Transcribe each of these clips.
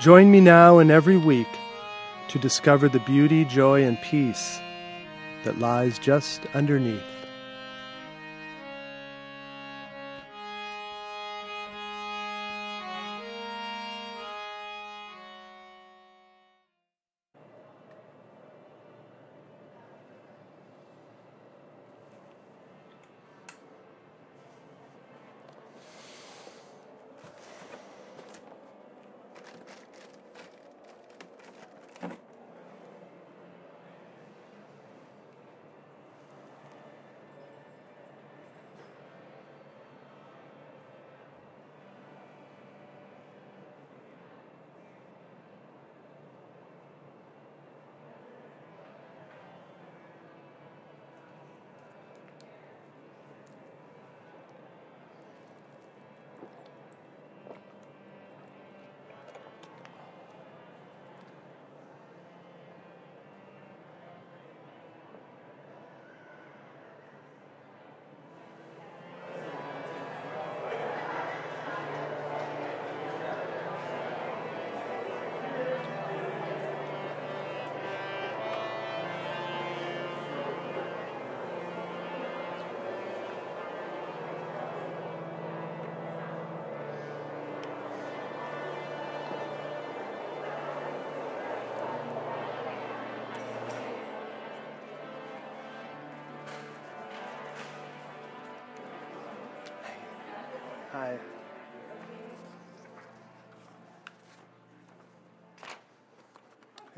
Join me now and every week to discover the beauty, joy, and peace that lies just underneath.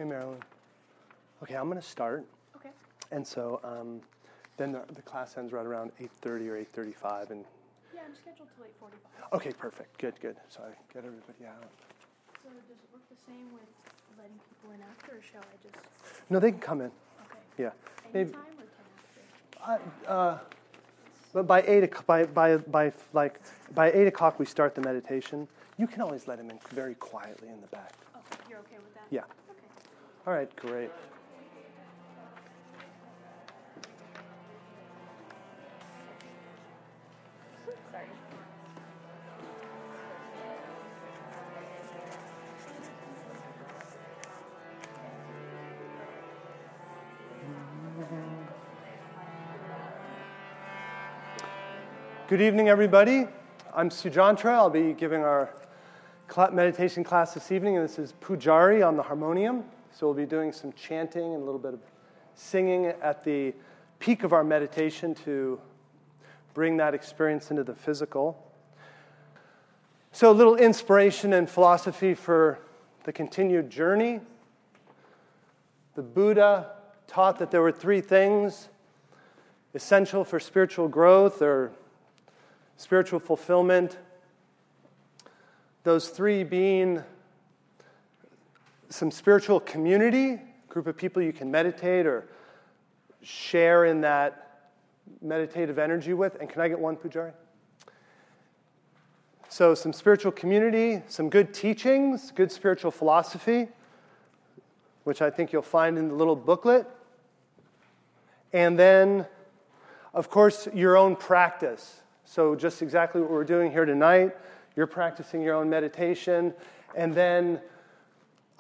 Hey, Marilyn. Okay, I'm going to start. Okay. And so um, then the, the class ends right around 8.30 or 8.35. And Yeah, I'm scheduled till 8:45. Okay, perfect. Good, good. So I get everybody out. So does it work the same with letting people in after, or shall I just? No, they can come in. Okay. Yeah. Any Maybe, time or 10 after? uh, uh, but by 8 o'clock, by, by, by, like, by 8 o'clock, we start the meditation. You can always let them in very quietly in the back. Oh, you're okay with that? Yeah. All right, great. Good evening, everybody. I'm Sujantra. I'll be giving our meditation class this evening, and this is Pujari on the harmonium. So we'll be doing some chanting and a little bit of singing at the peak of our meditation to bring that experience into the physical. So, a little inspiration and philosophy for the continued journey. The Buddha taught that there were three things essential for spiritual growth or spiritual fulfillment. Those three being some spiritual community, group of people you can meditate or share in that meditative energy with. And can I get one, Pujari? So, some spiritual community, some good teachings, good spiritual philosophy, which I think you'll find in the little booklet. And then, of course, your own practice. So, just exactly what we're doing here tonight. You're practicing your own meditation. And then,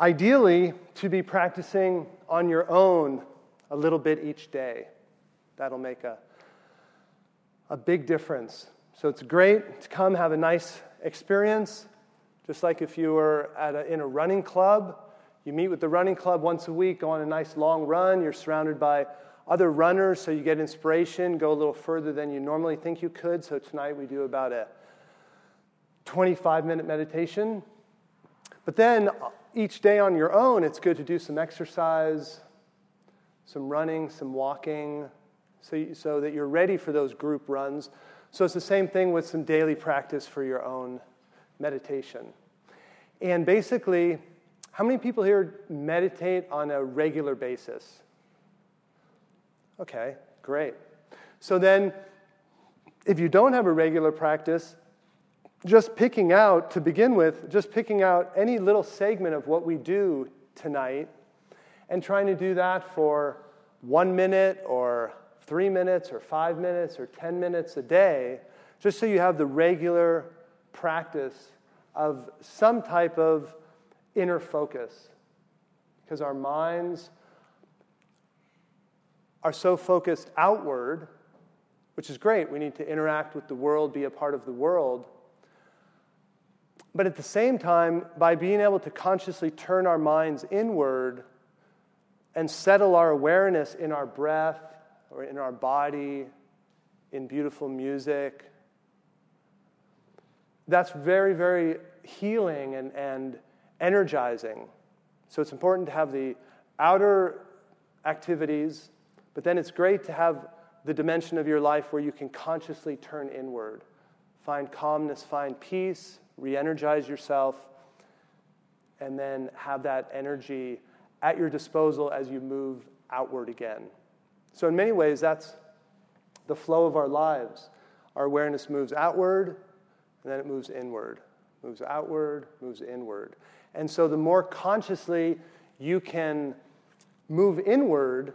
ideally, to be practicing on your own a little bit each day. That'll make a, a big difference. So, it's great to come have a nice experience. Just like if you were at a, in a running club, you meet with the running club once a week, go on a nice long run. You're surrounded by other runners, so you get inspiration, go a little further than you normally think you could. So tonight we do about a 25 minute meditation. But then uh, each day on your own, it's good to do some exercise, some running, some walking, so, you, so that you're ready for those group runs. So it's the same thing with some daily practice for your own meditation. And basically, How many people here meditate on a regular basis? Okay, great. So then, if you don't have a regular practice, just picking out, to begin with, just picking out any little segment of what we do tonight and trying to do that for one minute or three minutes or five minutes or 10 minutes a day, just so you have the regular practice of some type of inner focus. Because our minds are so focused outward, which is great. We need to interact with the world, be a part of the world. But at the same time, by being able to consciously turn our minds inward and settle our awareness in our breath or in our body, in beautiful music, that's very, very healing and, and energizing. So it's important to have the outer activities, but then it's great to have the dimension of your life where you can consciously turn inward, find calmness, find peace, re energize yourself, and then have that energy at your disposal as you move outward again. So, in many ways, that's the flow of our lives. Our awareness moves outward, and then it moves inward, moves outward, moves inward. And so, the more consciously you can move inward,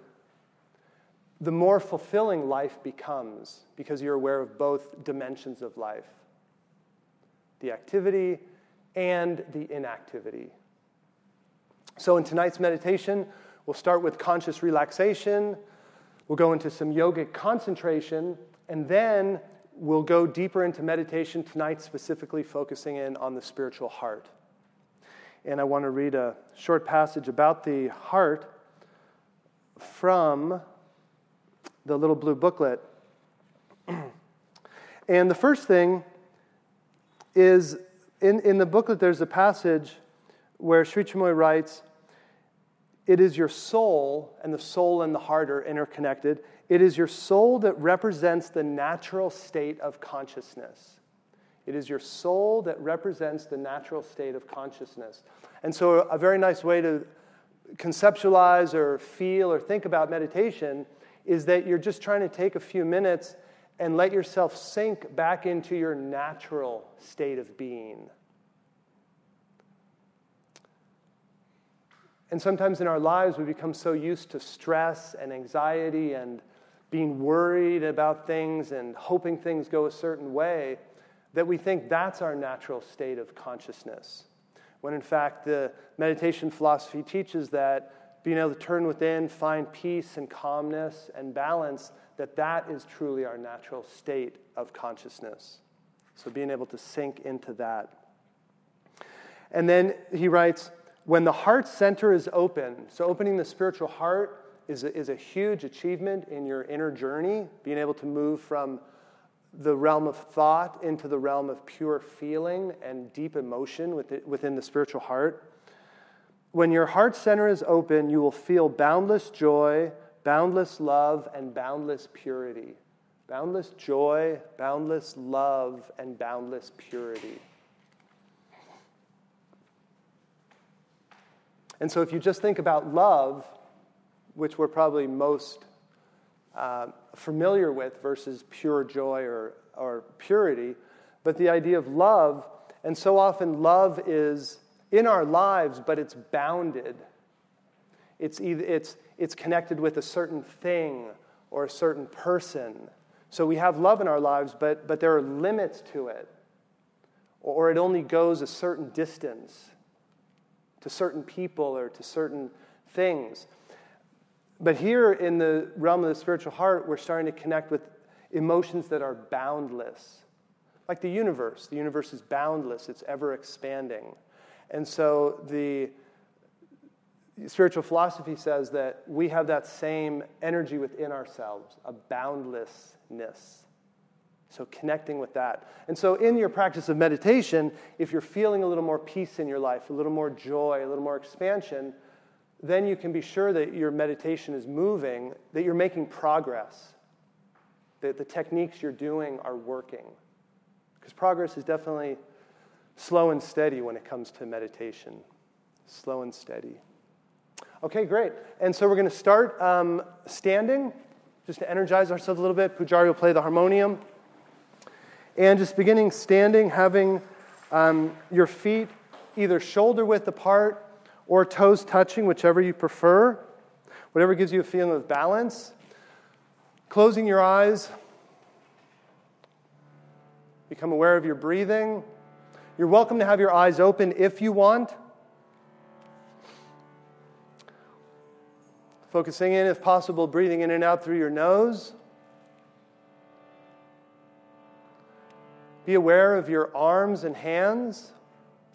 the more fulfilling life becomes because you're aware of both dimensions of life the activity and the inactivity. So, in tonight's meditation, we'll start with conscious relaxation, we'll go into some yogic concentration, and then we'll go deeper into meditation tonight, specifically focusing in on the spiritual heart. And I want to read a short passage about the heart from the little blue booklet. and the first thing is in, in the booklet, there's a passage where Sri Chinmoy writes, It is your soul, and the soul and the heart are interconnected. It is your soul that represents the natural state of consciousness. It is your soul that represents the natural state of consciousness. And so, a very nice way to conceptualize or feel or think about meditation is that you're just trying to take a few minutes and let yourself sink back into your natural state of being. And sometimes in our lives, we become so used to stress and anxiety and being worried about things and hoping things go a certain way that we think that's our natural state of consciousness. When in fact, the meditation philosophy teaches that being able to turn within, find peace and calmness and balance that that is truly our natural state of consciousness. So being able to sink into that. And then he writes, when the heart center is open, so opening the spiritual heart is a, is a huge achievement in your inner journey, being able to move from the realm of thought into the realm of pure feeling and deep emotion within the spiritual heart. When your heart center is open, you will feel boundless joy, boundless love, and boundless purity. Boundless joy, boundless love, and boundless purity. And so, if you just think about love, which we're probably most uh, familiar with versus pure joy or, or purity, but the idea of love, and so often love is in our lives, but it's bounded. It's, either, it's, it's connected with a certain thing or a certain person. So we have love in our lives, but, but there are limits to it. Or it only goes a certain distance to certain people or to certain things. But here in the realm of the spiritual heart, we're starting to connect with emotions that are boundless. Like the universe. The universe is boundless, it's ever expanding. And so the spiritual philosophy says that we have that same energy within ourselves, a boundlessness. So, connecting with that. And so, in your practice of meditation, if you're feeling a little more peace in your life, a little more joy, a little more expansion, then you can be sure that your meditation is moving, that you're making progress, that the techniques you're doing are working. Because progress is definitely slow and steady when it comes to meditation. slow and steady. Okay, great. And so we're going to start um, standing, just to energize ourselves a little bit. Pujari will play the harmonium. And just beginning standing, having um, your feet either shoulder width apart or toes touching, whichever you prefer, whatever gives you a feeling of balance. Closing your eyes, become aware of your breathing. You're welcome to have your eyes open if you want. Focusing in, if possible, breathing in and out through your nose. Be aware of your arms and hands.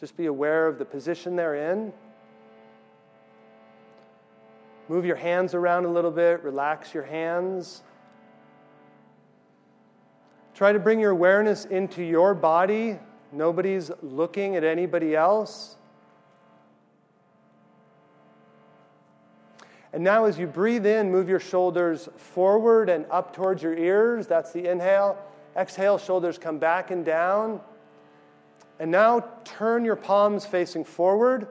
Just be aware of the position they're in. Move your hands around a little bit, relax your hands. Try to bring your awareness into your body. Nobody's looking at anybody else. And now, as you breathe in, move your shoulders forward and up towards your ears. That's the inhale. Exhale, shoulders come back and down. And now turn your palms facing forward.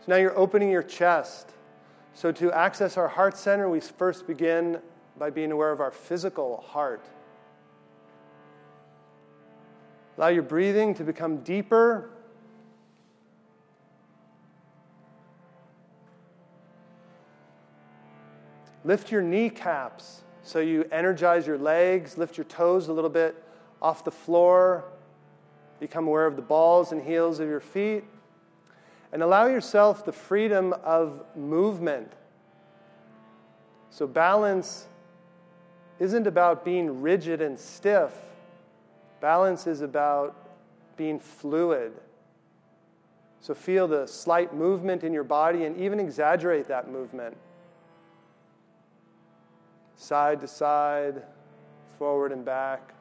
So now you're opening your chest. So to access our heart center, we first begin by being aware of our physical heart. Allow your breathing to become deeper. Lift your kneecaps so you energize your legs, lift your toes a little bit off the floor, become aware of the balls and heels of your feet, and allow yourself the freedom of movement. So, balance isn't about being rigid and stiff, balance is about being fluid. So, feel the slight movement in your body and even exaggerate that movement side to side, forward and back.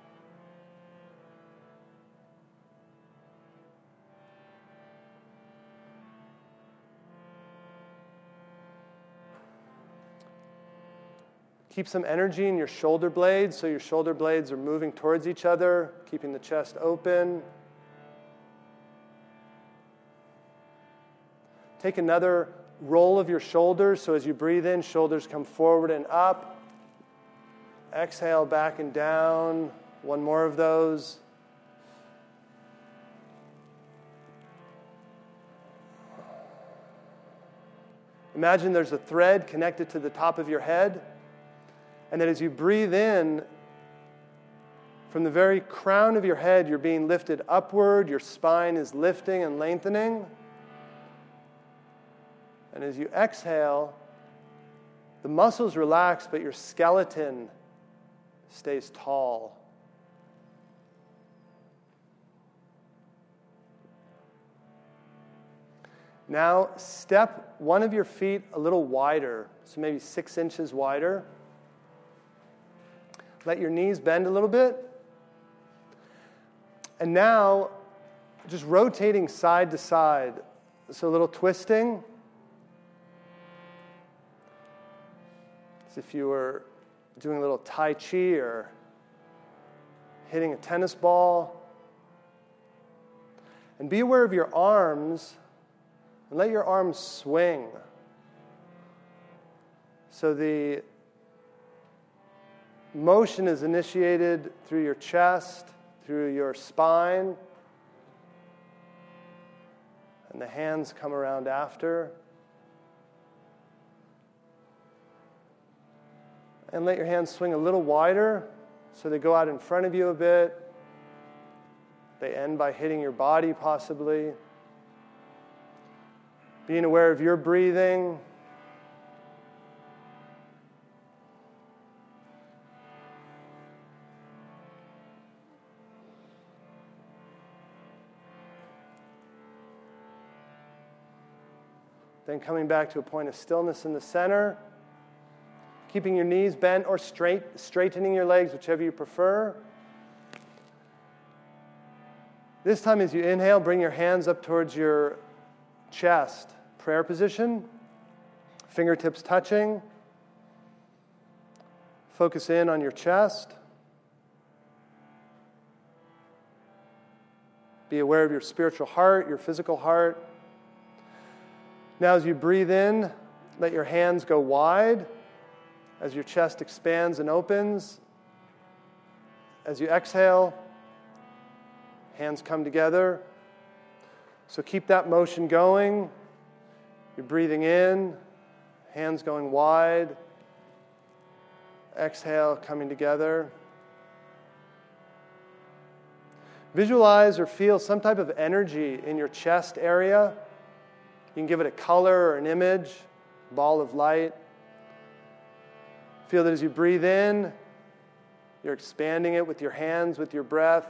Keep some energy in your shoulder blades so your shoulder blades are moving towards each other, keeping the chest open. Take another roll of your shoulders so as you breathe in, shoulders come forward and up. Exhale back and down. One more of those. Imagine there's a thread connected to the top of your head, and that as you breathe in, from the very crown of your head, you're being lifted upward, your spine is lifting and lengthening. And as you exhale, the muscles relax, but your skeleton stays tall. Now, step one of your feet a little wider, so maybe six inches wider. Let your knees bend a little bit. And now, just rotating side to side. So, a little twisting. As if you were doing a little Tai Chi or hitting a tennis ball. And be aware of your arms and let your arms swing. So the motion is initiated through your chest, through your spine, and the hands come around after. And let your hands swing a little wider so they go out in front of you a bit. They end by hitting your body, possibly. Being aware of your breathing. Then coming back to a point of stillness in the center keeping your knees bent or straight, straightening your legs, whichever you prefer. This time, as you inhale, bring your hands up towards your chest. Prayer position, fingertips touching. Focus in on your chest. Be aware of your spiritual heart, your physical heart. Now, as you breathe in, let your hands go wide as your chest expands and opens. As you exhale, hands come together. So keep that motion going. You're breathing in, hands going wide. Exhale, coming together. Visualize or feel some type of energy in your chest area. You can give it a color or an image, ball of light. Feel that as you breathe in, you're expanding it with your hands, with your breath.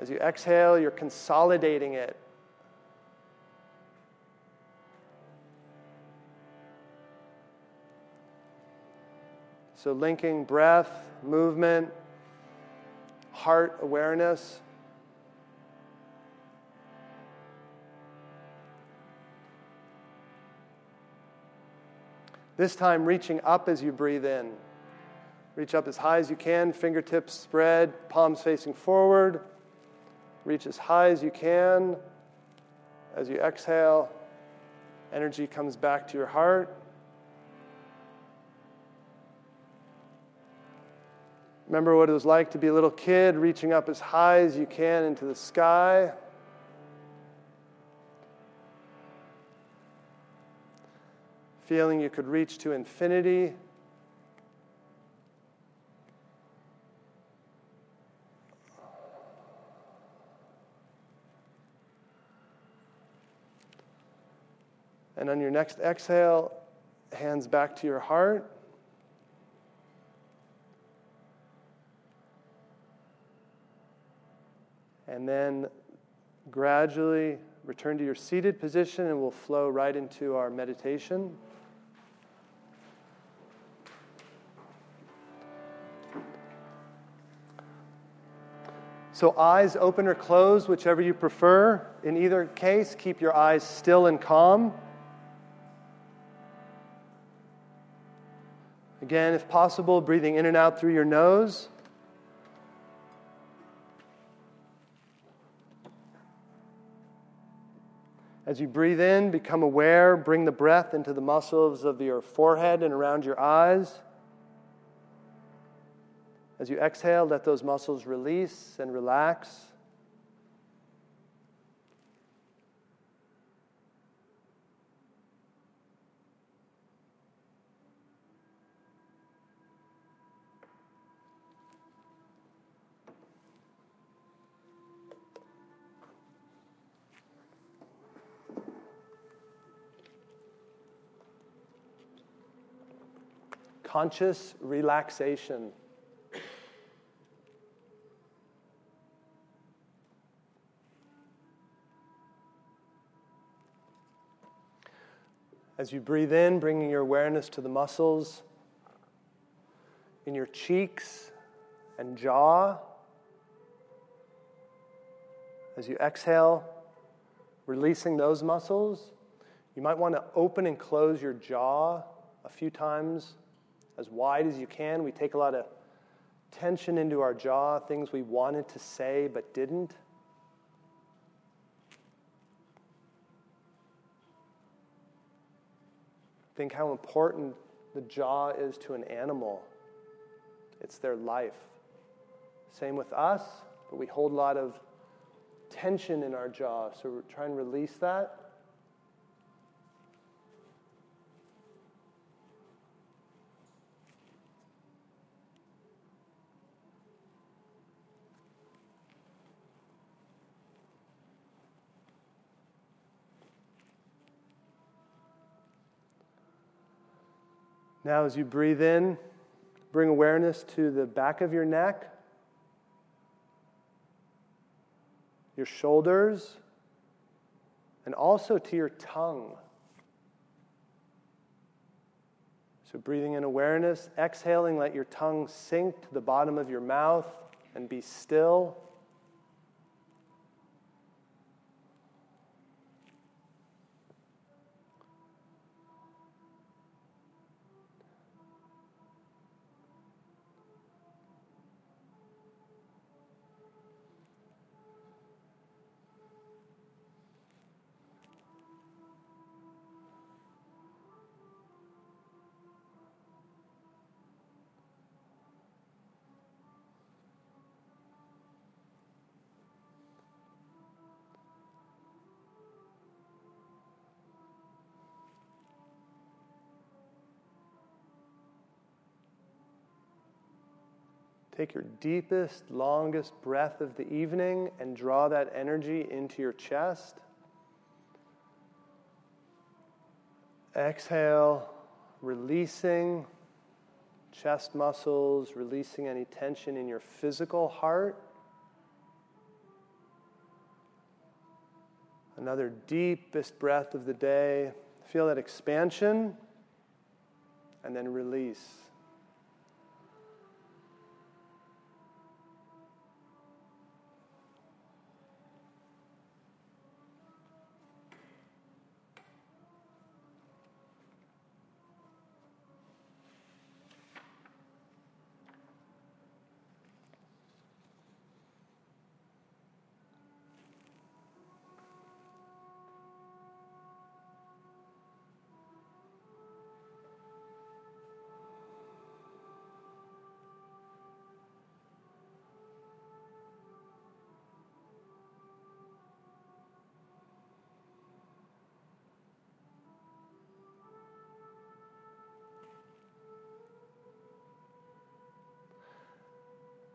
As you exhale, you're consolidating it. So, linking breath, movement, heart awareness. This time, reaching up as you breathe in. Reach up as high as you can, fingertips spread, palms facing forward. Reach as high as you can. As you exhale, energy comes back to your heart. Remember what it was like to be a little kid, reaching up as high as you can into the sky. Feeling you could reach to infinity. And on your next exhale, hands back to your heart. And then gradually return to your seated position and we'll flow right into our meditation. So, eyes open or closed, whichever you prefer. In either case, keep your eyes still and calm. Again, if possible, breathing in and out through your nose. As you breathe in, become aware, bring the breath into the muscles of your forehead and around your eyes. As you exhale, let those muscles release and relax. conscious relaxation. As you breathe in, bringing your awareness to the muscles in your cheeks and jaw. As you exhale, releasing those muscles, you might want to open and close your jaw a few times as wide as you can. We take a lot of tension into our jaw, things we wanted to say but didn't. Think how important the jaw is to an animal. It's their life. Same with us, but we hold a lot of tension in our jaw, so try and release that. Now, as you breathe in, bring awareness to the back of your neck, your shoulders, and also to your tongue. So, breathing in awareness, exhaling, let your tongue sink to the bottom of your mouth and be still. Take your deepest, longest breath of the evening and draw that energy into your chest. Exhale, releasing chest muscles, releasing any tension in your physical heart. Another deepest breath of the day. Feel that expansion and then release.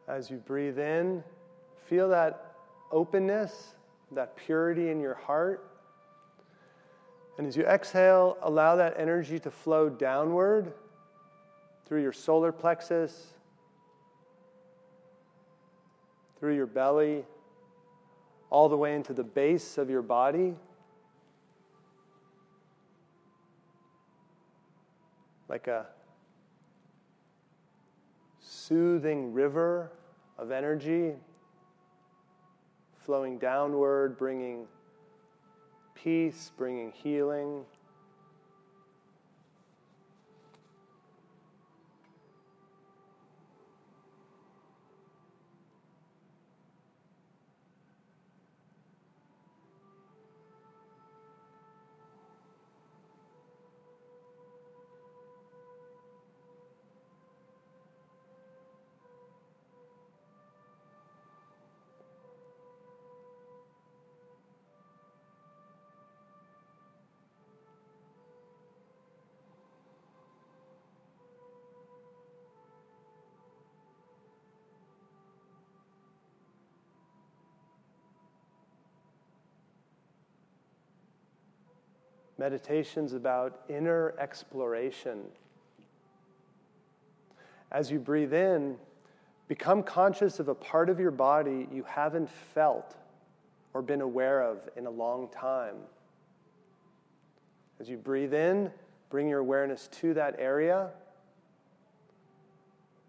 As you breathe in, feel that openness, that purity in your heart. And as you exhale, allow that energy to flow downward through your solar plexus, through your belly, all the way into the base of your body. Like a soothing river of energy flowing downward, bringing peace, bringing healing. Meditation's about inner exploration. As you breathe in, become conscious of a part of your body you haven't felt or been aware of in a long time. As you breathe in, bring your awareness to that area.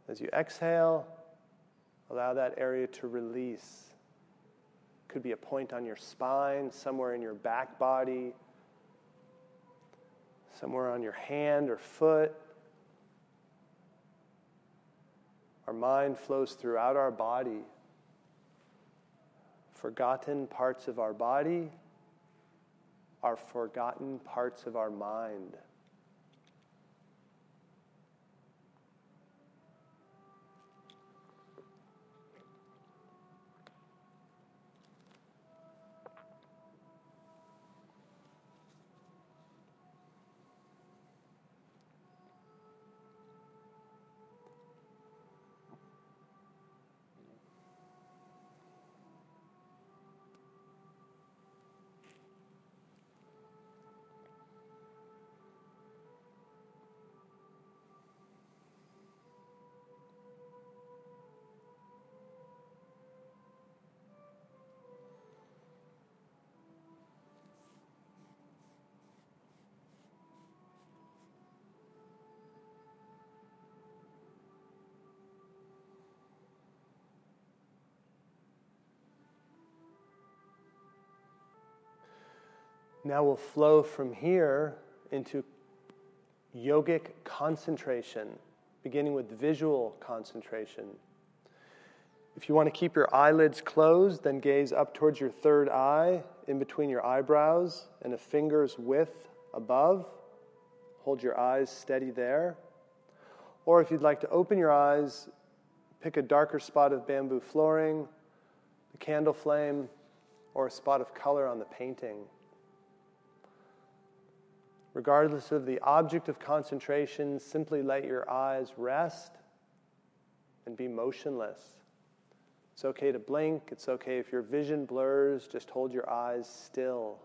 As you exhale, allow that area to release. Could be a point on your spine, somewhere in your back body, somewhere on your hand or foot. Our mind flows throughout our body. Forgotten parts of our body are forgotten parts of our mind. Now we'll flow from here into yogic concentration, beginning with visual concentration. If you want to keep your eyelids closed, then gaze up towards your third eye, in between your eyebrows, and a finger's width above. Hold your eyes steady there. Or if you'd like to open your eyes, pick a darker spot of bamboo flooring, the candle flame, or a spot of color on the painting. Regardless of the object of concentration, simply let your eyes rest and be motionless. It's okay to blink. It's okay if your vision blurs, just hold your eyes still.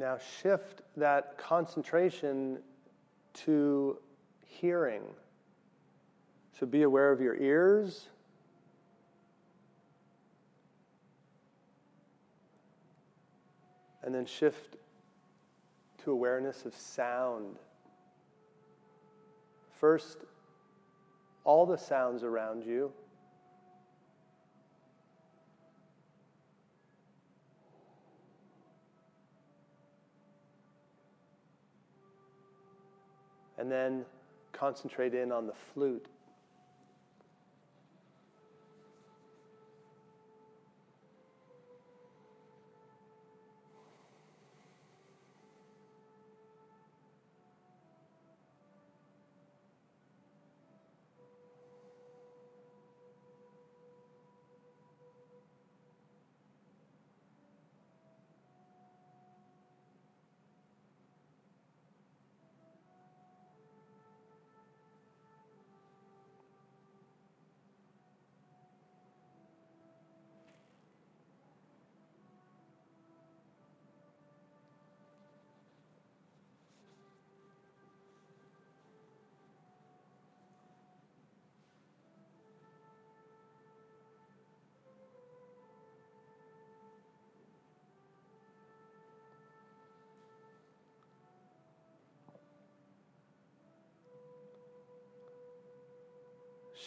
Now shift that concentration to hearing. So be aware of your ears. And then shift to awareness of sound. First, all the sounds around you. And then concentrate in on the flute.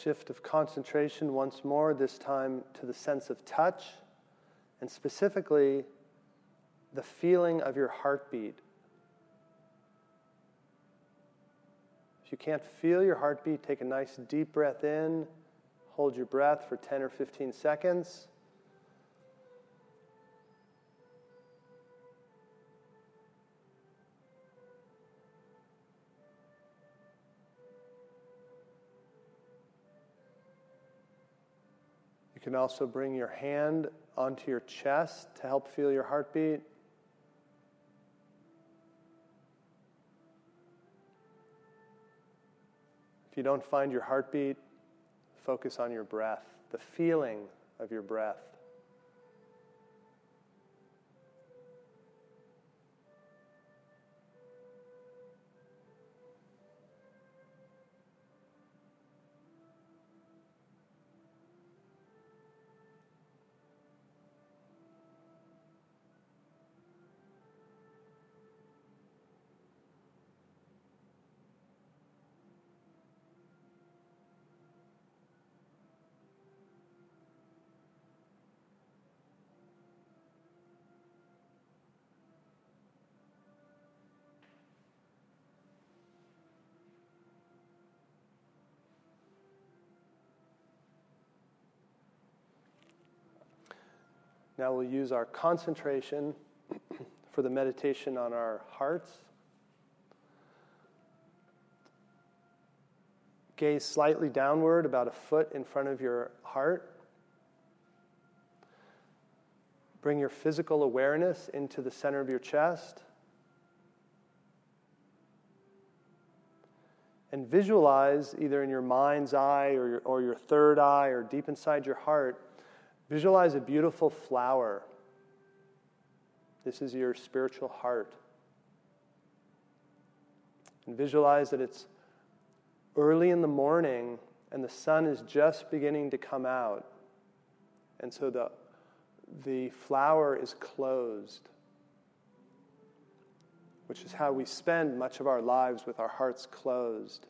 Shift of concentration once more, this time to the sense of touch, and specifically the feeling of your heartbeat. If you can't feel your heartbeat, take a nice deep breath in, hold your breath for 10 or 15 seconds. Can also bring your hand onto your chest to help feel your heartbeat. If you don't find your heartbeat, focus on your breath, the feeling of your breath. Now we'll use our concentration for the meditation on our hearts. Gaze slightly downward, about a foot in front of your heart. Bring your physical awareness into the center of your chest. And visualize, either in your mind's eye or your, or your third eye or deep inside your heart, Visualize a beautiful flower. This is your spiritual heart. And visualize that it's early in the morning and the sun is just beginning to come out. And so the, the flower is closed, which is how we spend much of our lives with our hearts closed.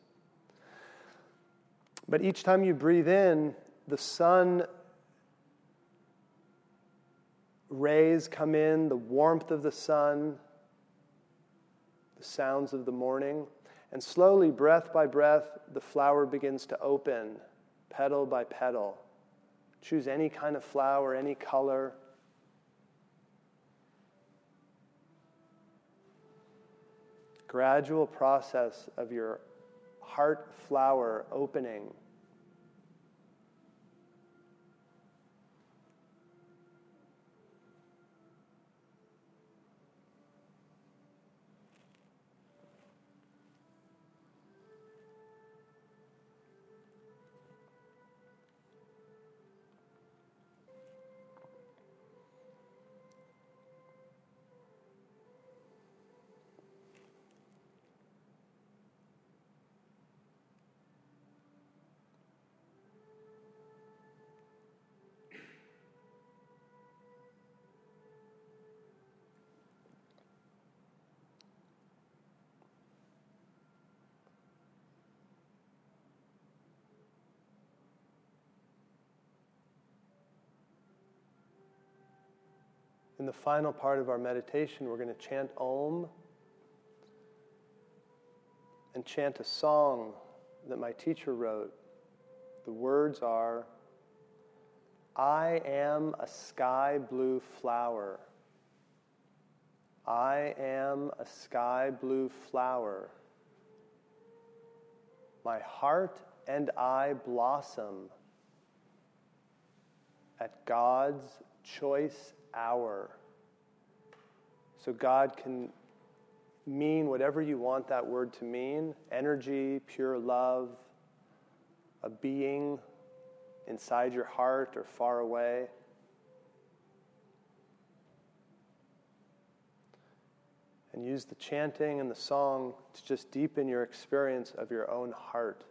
But each time you breathe in, the sun rays come in, the warmth of the sun, the sounds of the morning. And slowly, breath by breath, the flower begins to open, petal by petal. Choose any kind of flower, any color. Gradual process of your heart flower opening. In the final part of our meditation, we're going to chant Om and chant a song that my teacher wrote. The words are I am a sky blue flower. I am a sky blue flower. My heart and I blossom at God's choice hour. So God can mean whatever you want that word to mean energy, pure love, a being inside your heart or far away. And use the chanting and the song to just deepen your experience of your own heart.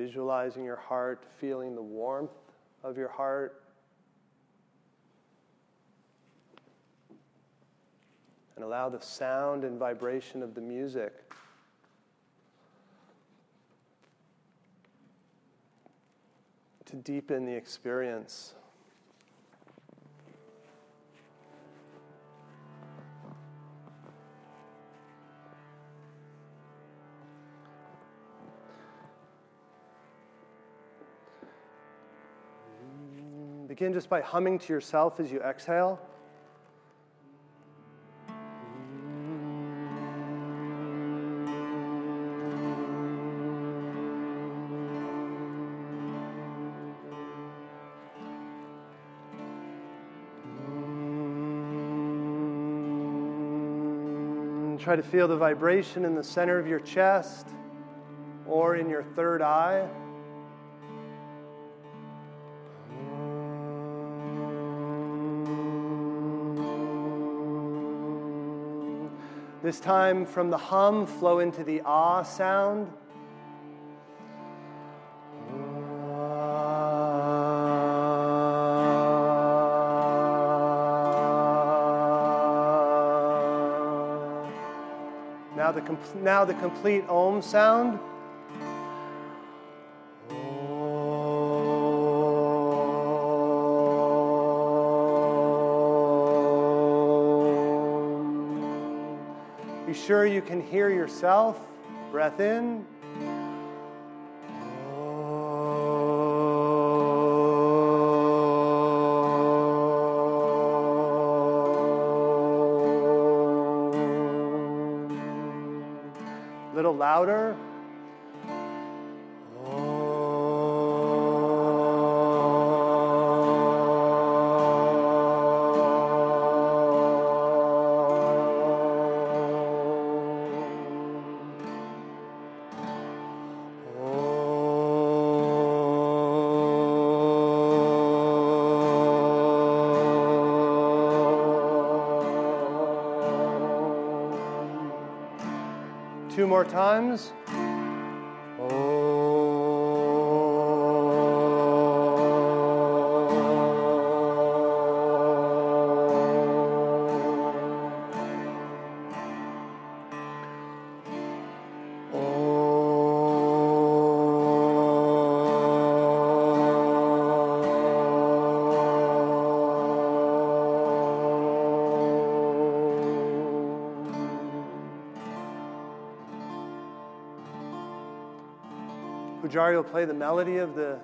Visualizing your heart, feeling the warmth of your heart. And allow the sound and vibration of the music to deepen the experience. Begin just by humming to yourself as you exhale. Try to feel the vibration in the center of your chest or in your third eye. This time, from the hum, flow into the ah sound. Now the, now the complete om sound. Be sure you can hear yourself. Breath in. A Little louder. More times. Pujari will play the melody of the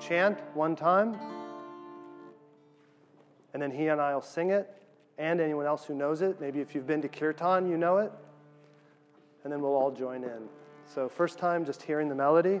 chant one time, and then he and I will sing it, and anyone else who knows it. Maybe if you've been to Kirtan, you know it. And then we'll all join in. So, first time, just hearing the melody.